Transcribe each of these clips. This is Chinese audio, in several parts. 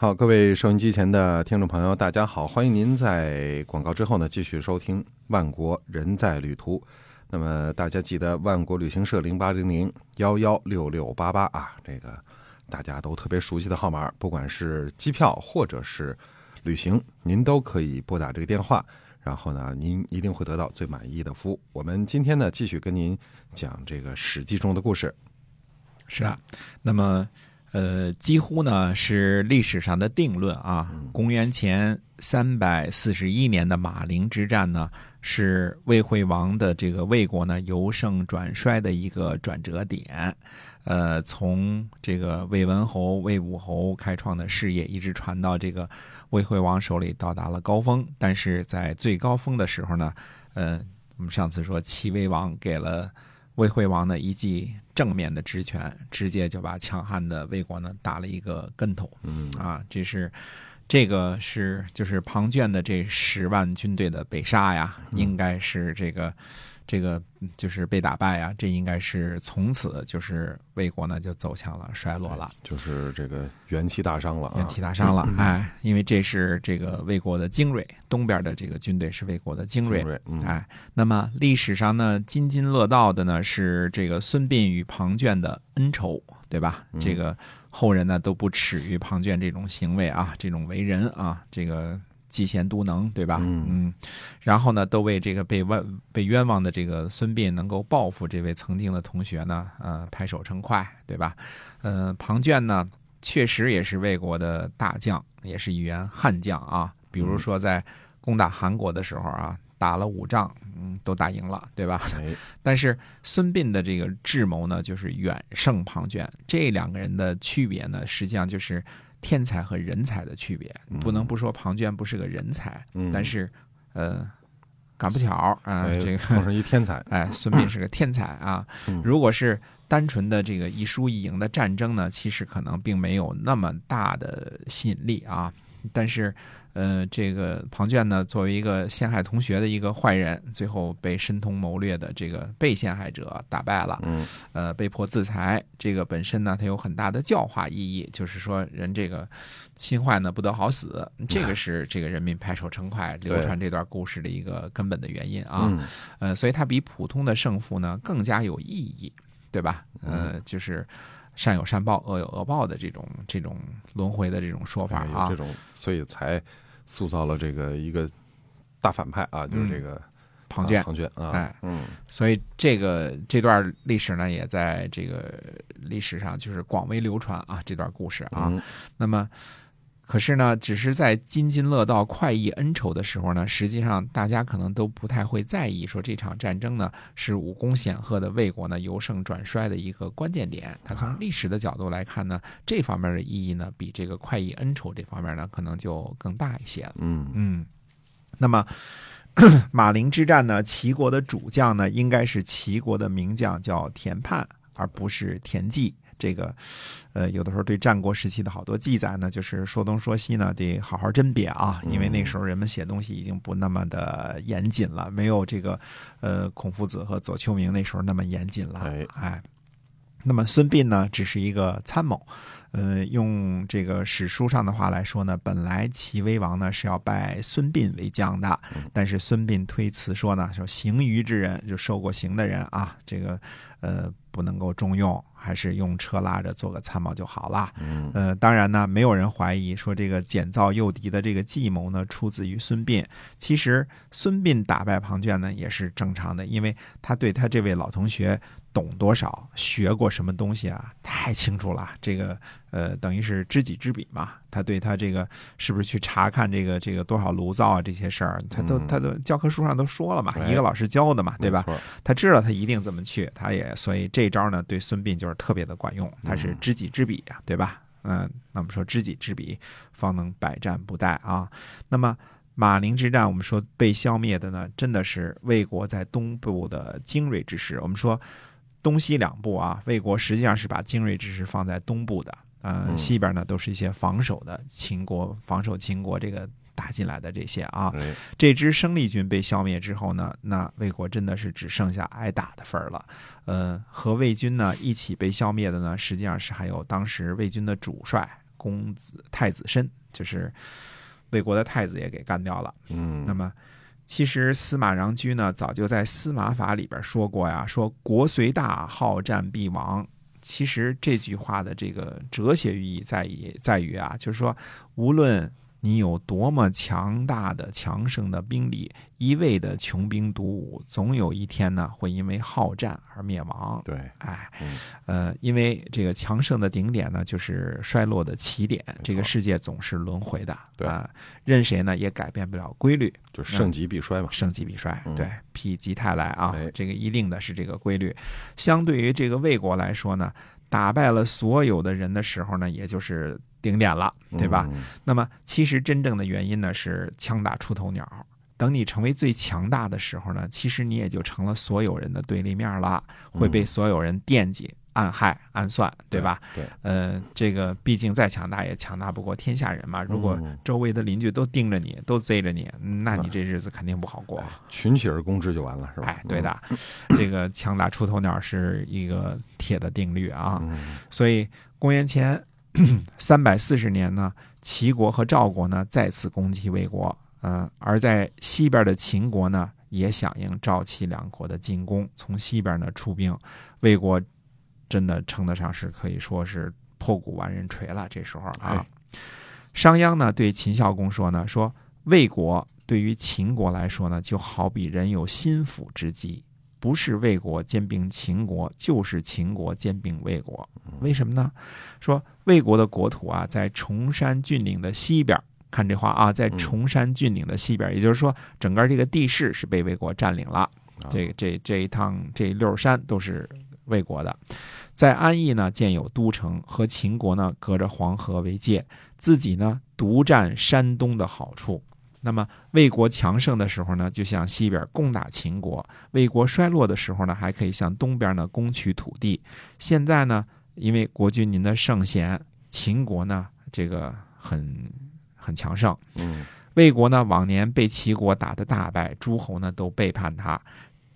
好，各位收音机前的听众朋友，大家好，欢迎您在广告之后呢继续收听《万国人在旅途》。那么大家记得万国旅行社零八零零幺幺六六八八啊，这个大家都特别熟悉的号码，不管是机票或者是旅行，您都可以拨打这个电话，然后呢，您一定会得到最满意的服务。我们今天呢继续跟您讲这个《史记》中的故事。是啊，那么。呃，几乎呢是历史上的定论啊。公元前三百四十一年的马陵之战呢，是魏惠王的这个魏国呢由盛转衰的一个转折点。呃，从这个魏文侯、魏武侯开创的事业，一直传到这个魏惠王手里，到达了高峰。但是在最高峰的时候呢，呃，我们上次说齐威王给了。魏惠王呢一记正面的直拳，直接就把强悍的魏国呢打了一个跟头。嗯啊，这是这个是就是庞涓的这十万军队的北杀呀，应该是这个。这个就是被打败啊，这应该是从此就是魏国呢就走向了衰落了，就是这个元气大伤了，元气大伤了，哎，因为这是这个魏国的精锐，东边的这个军队是魏国的精锐，哎，那么历史上呢津津乐道的呢是这个孙膑与庞涓的恩仇，对吧？这个后人呢都不耻于庞涓这种行为啊，这种为人啊，这个。嫉贤妒能，对吧？嗯，然后呢，都为这个被冤被冤枉的这个孙膑能够报复这位曾经的同学呢，呃，拍手称快，对吧？呃，庞涓呢，确实也是魏国的大将，也是一员悍将啊。比如说在攻打韩国的时候啊，打了五仗，嗯，都打赢了，对吧？但是孙膑的这个智谋呢，就是远胜庞涓。这两个人的区别呢，实际上就是。天才和人才的区别，不能不说庞涓不是个人才，但是，呃，赶不巧啊，这个碰上一天才，哎，孙膑是个天才啊。如果是单纯的这个一输一赢的战争呢，其实可能并没有那么大的吸引力啊。但是，呃，这个庞涓呢，作为一个陷害同学的一个坏人，最后被申通谋略的这个被陷害者打败了，嗯，呃，被迫自裁。这个本身呢，它有很大的教化意义，就是说人这个心坏呢，不得好死。这个是这个人民拍手称快、流传这段故事的一个根本的原因啊。呃，所以它比普通的胜负呢更加有意义，对吧？呃，就是。善有善报，恶有恶报的这种这种轮回的这种说法啊，这种所以才塑造了这个一个大反派啊，就是这个庞涓。庞涓啊，哎，嗯，所以这个这段历史呢，也在这个历史上就是广为流传啊，这段故事啊，那么。可是呢，只是在津津乐道、快意恩仇的时候呢，实际上大家可能都不太会在意，说这场战争呢是武功显赫的魏国呢由盛转衰的一个关键点。它从历史的角度来看呢，这方面的意义呢，比这个快意恩仇这方面呢，可能就更大一些了。嗯嗯。那么 马陵之战呢，齐国的主将呢，应该是齐国的名将，叫田盼，而不是田忌。这个，呃，有的时候对战国时期的好多记载呢，就是说东说西呢，得好好甄别啊，因为那时候人们写东西已经不那么的严谨了，没有这个，呃，孔夫子和左丘明那时候那么严谨了。哎，那么孙膑呢，只是一个参谋，呃，用这个史书上的话来说呢，本来齐威王呢是要拜孙膑为将的，但是孙膑推辞说呢，说行于之人，就受过刑的人啊，这个，呃。不能够重用，还是用车拉着做个参谋就好了。嗯，呃，当然呢，没有人怀疑说这个简造诱敌的这个计谋呢出自于孙膑。其实孙膑打败庞涓呢也是正常的，因为他对他这位老同学。懂多少，学过什么东西啊？太清楚了。这个呃，等于是知己知彼嘛。他对他这个是不是去查看这个这个多少炉灶啊这些事儿，他都他都教科书上都说了嘛，一个老师教的嘛，对吧？他知道他一定怎么去，他也所以这招呢对孙膑就是特别的管用。他是知己知彼呀，对吧？嗯，那我们说知己知彼，方能百战不殆啊。那么马陵之战，我们说被消灭的呢，真的是魏国在东部的精锐之师。我们说。东西两部啊，魏国实际上是把精锐之师放在东部的，呃，西边呢都是一些防守的秦国防守秦国这个打进来的这些啊。这支生力军被消灭之后呢，那魏国真的是只剩下挨打的份儿了。呃，和魏军呢一起被消灭的呢，实际上是还有当时魏军的主帅公子太子申，就是魏国的太子也给干掉了。嗯，那么，其实司马穰苴呢，早就在《司马法》里边说过呀，说“国虽大，好战必亡”。其实这句话的这个哲学意义在于在于啊，就是说，无论你有多么强大的、强盛的兵力，一味的穷兵黩武，总有一天呢，会因为好战而灭亡。对，哎嗯，呃，因为这个强盛的顶点呢，就是衰落的起点。这个世界总是轮回的，对啊，任谁呢也改变不了规律。就是盛极必衰嘛。盛极必衰，嗯对，否极泰来啊哎，这个一定的是这个规律。相对于这个魏国来说呢，打败了所有的人的时候呢，也就是顶点了，对吧？嗯？那么其实真正的原因呢是枪打出头鸟。等你成为最强大的时候呢，其实你也就成了所有人的对立面了，会被所有人惦记、暗害、暗算，对吧？？对，嗯，这个毕竟再强大也强大不过天下人嘛。如果嗯周围的邻居都盯着你，都贼着你，那你这日子肯定不好过。群起而攻之就完了，是吧？哎，对的，这个枪打出头鸟是一个铁的定律啊。嗯。所以公元前 三百四十年呢，齐国和赵国呢再次攻击魏国，嗯、而在西边的秦国呢也响应赵齐两国的进攻，从西边呢出兵，魏国真的称得上是可以说是破鼓万人锤了。这时候啊哎，商鞅呢对秦孝公说呢，说魏国对于秦国来说呢，就好比人有心腹之疾。不是魏国兼并秦国，就是秦国兼并魏国。为什么呢？说魏国的国土啊，在崇山峻岭的西边。看这话啊，在崇山峻岭的西边，也就是说，整个这个地势是被魏国占领了。这这这一趟这六山都是魏国的。在安邑呢，建有都城，和秦国呢隔着黄河为界，自己呢独占山东的好处。那么魏国强盛的时候呢，就向西边攻打秦国；魏国衰落的时候呢，还可以向东边呢攻取土地。现在呢，因为国君您的圣贤，秦国呢这个很很强盛，嗯魏国呢往年被齐国打得大败，诸侯呢都背叛他，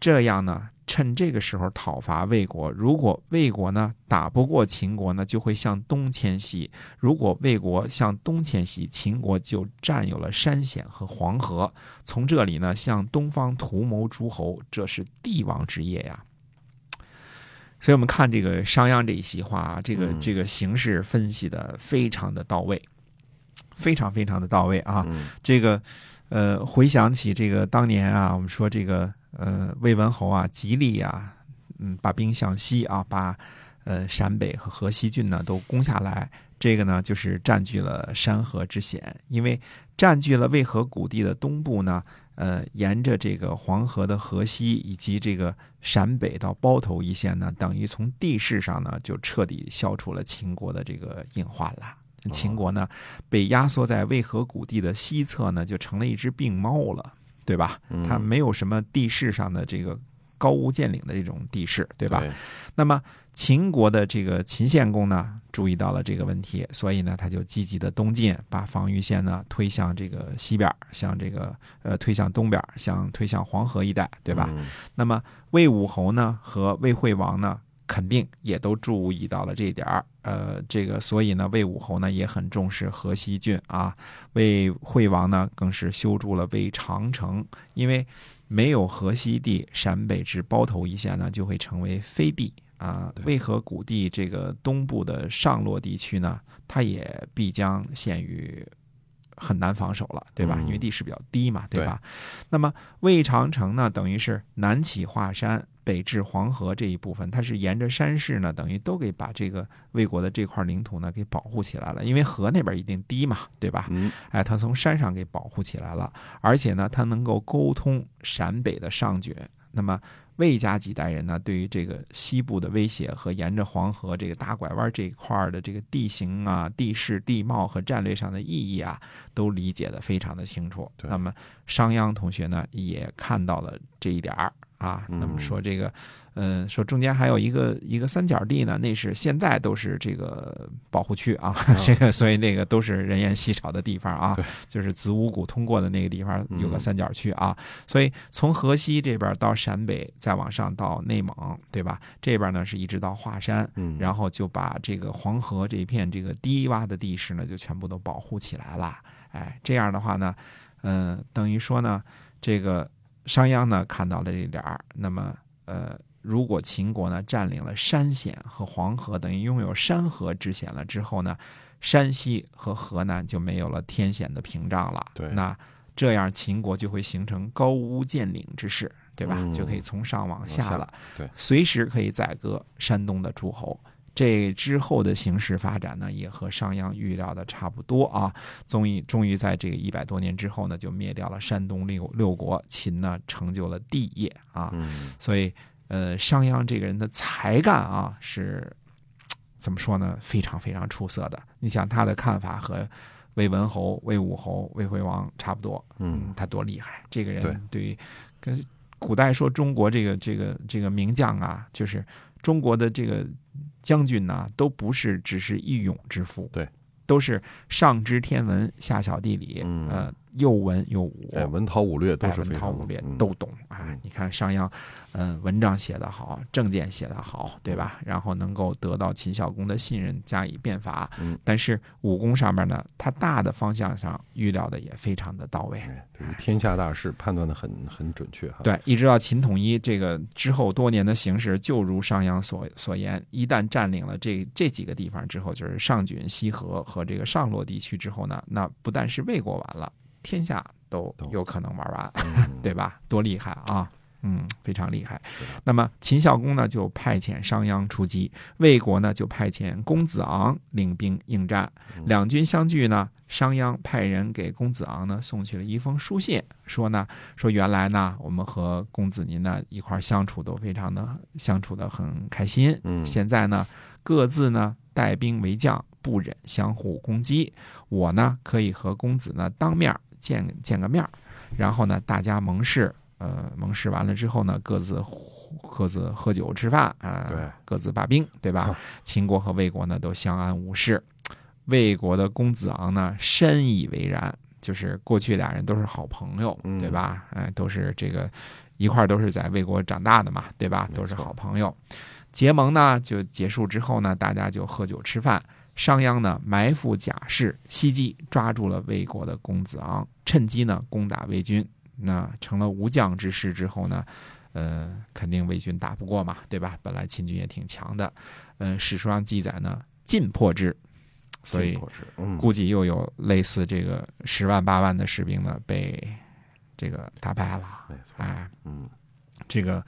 这样呢趁这个时候讨伐魏国。如果魏国呢打不过秦国呢，就会向东迁徙；如果魏国向东迁徙，秦国就占有了山险和黄河，从这里呢向东方图谋诸侯，这是帝王之业呀。所以，我们看这个商鞅这一席话啊，这个嗯这个形势分析的非常的到位，非常非常的到位啊。嗯这个呃，回想起这个当年啊，我们说这个呃魏文侯啊，极力啊，嗯，把兵向西啊，把呃陕北和河西郡呢都攻下来。这个呢，就是占据了山河之险，因为占据了渭河谷地的东部呢，呃，沿着这个黄河的河西以及这个陕北到包头一线呢，等于从地势上呢就彻底消除了秦国的这个隐患了。秦国呢，被压缩在渭河谷地的西侧呢，就成了一只病猫了，对吧？嗯它没有什么地势上的这个高屋建瓴的这种地势，对吧？对那么秦国的这个秦献公呢，注意到了这个问题，所以呢，他就积极的东进，把防御线呢推向这个西边，向这个呃推向东边，向推向黄河一带，对吧？嗯那么魏武侯呢和魏惠王呢，肯定也都注意到了这一点儿。呃，这个所以呢，魏武侯呢也很重视河西郡啊，魏惠王呢更是修筑了魏长城，因为没有河西地，陕北至包头一线呢就会成为飞地啊。对渭河谷地这个东部的上洛地区呢，它也必将陷于。很难防守了，对吧？嗯因为地势比较低嘛，对吧？那么魏长城呢，等于是南起华山，北至黄河这一部分，它是沿着山势呢，等于都给把这个魏国的这块领土呢给保护起来了。因为河那边一定低嘛，对吧？嗯哎，它从山上给保护起来了，而且呢，它能够沟通陕北的上决。那么魏家几代人呢，对于这个西部的威胁和沿着黄河这个大拐弯这一块儿的这个地形啊、地势、地貌和战略上的意义啊，都理解的非常的清楚。那么商鞅同学呢，也看到了这一点儿啊。嗯那么说这个，嗯，说中间还有一个一个三角地呢，那是现在都是这个保护区啊，这个所以那个都是人烟稀少的地方啊，就是子午谷通过的那个地方有个嗯三角区啊，所以从河西这边到陕北，再往上到内蒙，对吧？这边呢是一直到华山，嗯，然后就把这个黄河这一片这个低洼的地势呢，就全部都保护起来了。哎，这样的话呢，嗯、等于说呢，这个商鞅呢看到了这点儿，那么呃，如果秦国呢占领了山险和黄河，等于拥有山河之险了之后呢，山西和河南就没有了天险的屏障了。对那这样秦国就会形成高屋建瓴之势，对吧？嗯就可以从上往下下了。对，随时可以宰割山东的诸侯。这之后的形势发展呢，也和商鞅预料的差不多啊。终于，终于在这个一百多年之后呢，就灭掉了山东六六国，秦呢成就了帝业啊。嗯所以，呃，商鞅这个人的才干啊，是怎么说呢？非常非常出色的。你想他的看法和魏文侯、魏武侯、魏惠王差不多，嗯，他多厉害！这个人对于跟古代说中国这个这个这个名将啊，就是中国的这个将军呢、都不是只是一勇之夫，对，都是上知天文，下晓地理，嗯。呃，又文又武，哎，文韬武略都哎文是非常韬武略嗯都懂啊嗯！你看商鞅，嗯，文章写得好，政见写得好，对吧？然后能够得到秦孝公的信任，加以变法。嗯，但是武功上面呢，他大的方向上预料的也非常的到位。哎，对于天下大事判断的很很准确哈。，对，一直到秦统一这个之后多年的形势，就如商鞅所所言，一旦占领了这这几个地方之后，就是上郡、西河和这个上洛地区之后呢，那不但是魏国完了，天下都都有可能玩完。嗯，对吧？多厉害啊！嗯，非常厉害。那么秦孝公呢，就派遣商鞅出击；魏国呢，就派遣公子昂领兵应战。嗯两军相聚呢，商鞅派人给公子昂呢送去了一封书信，说呢，说原来呢，我们和公子您呢一块相处都非常的相处的很开心。嗯现在呢，各自呢带兵为将，不忍相互攻击。我呢可以和公子呢当面见见个面儿，然后呢大家盟誓，呃，盟誓完了之后呢，各自各自喝酒吃饭啊、对各自罢兵，对吧？秦国和魏国呢都相安无事。魏国的公子昂呢深以为然，就是过去俩人都是好朋友，嗯对吧？哎，都是这个一块都是在魏国长大的嘛，对吧？都是好朋友。结盟呢就结束之后呢，大家就喝酒吃饭。商鞅呢埋伏甲士，袭击抓住了魏国的公子昂，趁机呢攻打魏军。那成了无将之师之后呢，呃，肯定魏军打不过嘛，对吧？本来秦军也挺强的，呃，史书上记载呢，尽破之，所以估计又有类似这个十万八万的士兵呢被这个打败了。没错，哎，嗯，这个，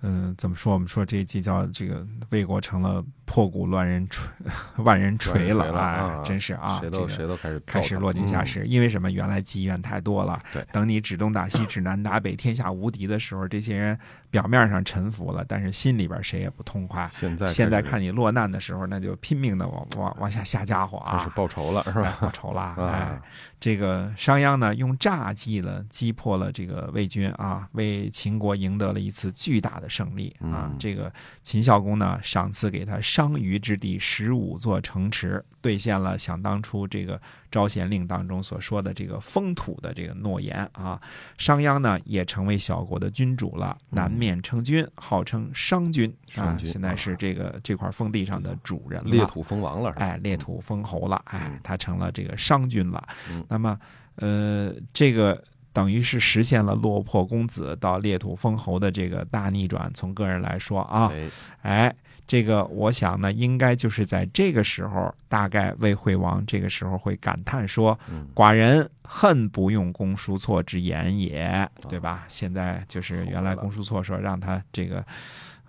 嗯、怎么说？我们说这一季叫这个魏国成了破鼓乱人锤，万人锤了啊真是啊，谁都这个谁都开始开始落井下石，因为什么？原来积怨太多了。对等你指东打西，指南打北，天下无敌的时候，这些人表面上臣服了，但是心里边谁也不痛快。现在现在看你落难的时候，那就拼命的往往往下下家伙啊！报仇了，是哎吧？报仇了，哎啊，，这个商鞅呢，用诈计了击破了这个魏军啊，为秦国赢得了一次巨大的胜利啊。嗯这个秦孝公呢，赏赐给他商於之地十五座城池，兑现了想当初这个招贤令当中所说的这个封土的这个诺言啊。商鞅呢，也成为小国的君主了，南面称君，号称商君啊现在是这个这块封地上的主人了。裂土封王了？哎，列土封侯了，哎嗯，他成了这个商君了。嗯那么，呃，这个等于是实现了落魄公子到裂土封侯的这个大逆转。从个人来说啊，哎，哎，这个我想呢，应该就是在这个时候，大概魏惠王这个时候会感叹说嗯：“寡人恨不用公叔痤之言也，对吧？”现在就是原来公叔痤说让他这个。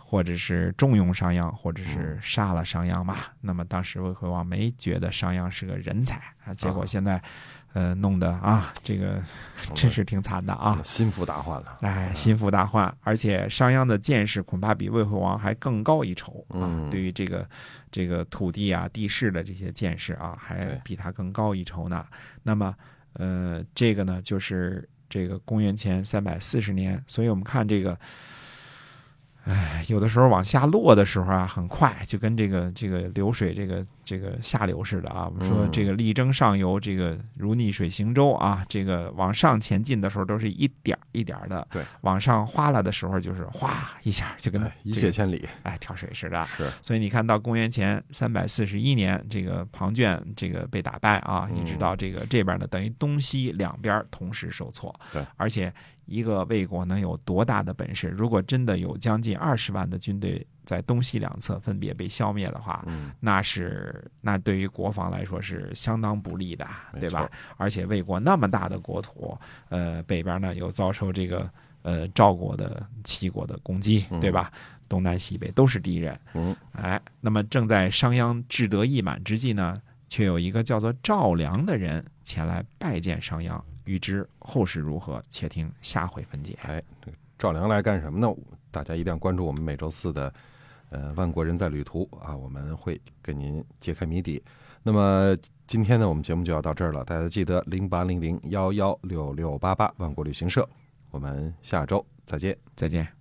或者是重用商鞅，或者是杀了商鞅嘛。那么当时魏惠王没觉得商鞅是个人才啊，结果现在，呃，弄得啊，这个真是挺惨的啊。心腹大患了，哎，心腹大患，而且商鞅的见识恐怕比魏惠王还更高一筹啊。嗯对于这个这个土地啊、地势的这些见识啊，还比他更高一筹呢。那么，呃，这个呢，就是这个公元前三百四十年，所以我们看这个，哎，有的时候往下落的时候啊，很快，就跟这个这个流水这个这个下流似的啊。我们说嗯这个力争上游，这个如逆水行舟啊，这个往上前进的时候都是一点一点的，对，往上哗啦的时候就是哗一下就跟哎，一这个泻千里。哎跳水似的。是，所以你看到公元前三百四十一年，这个庞涓这个被打败啊，嗯一直到这个这边呢，等于东西两边同时受挫。对，而且一个魏国能有多大的本事？如果真的有将近二十万的军队在东西两侧分别被消灭的话，嗯，那是那对于国防来说是相当不利的，对吧？而且魏国那么大的国土，呃，北边呢又遭受这个呃赵国的齐国的攻击，对吧？东南西北都是敌人，嗯，哎，那么正在商鞅志得意满之际呢，却有一个叫做赵良的人前来拜见商鞅。欲知后事如何，且听下回分解。哎，赵良来干什么呢？大家一定要关注我们每周四的呃万国人在旅途啊，我们会给您揭开谜底。那么今天呢，我们节目就要到这儿了，大家记得零八零零幺幺六六八八万国旅行社，我们下周再见。再见。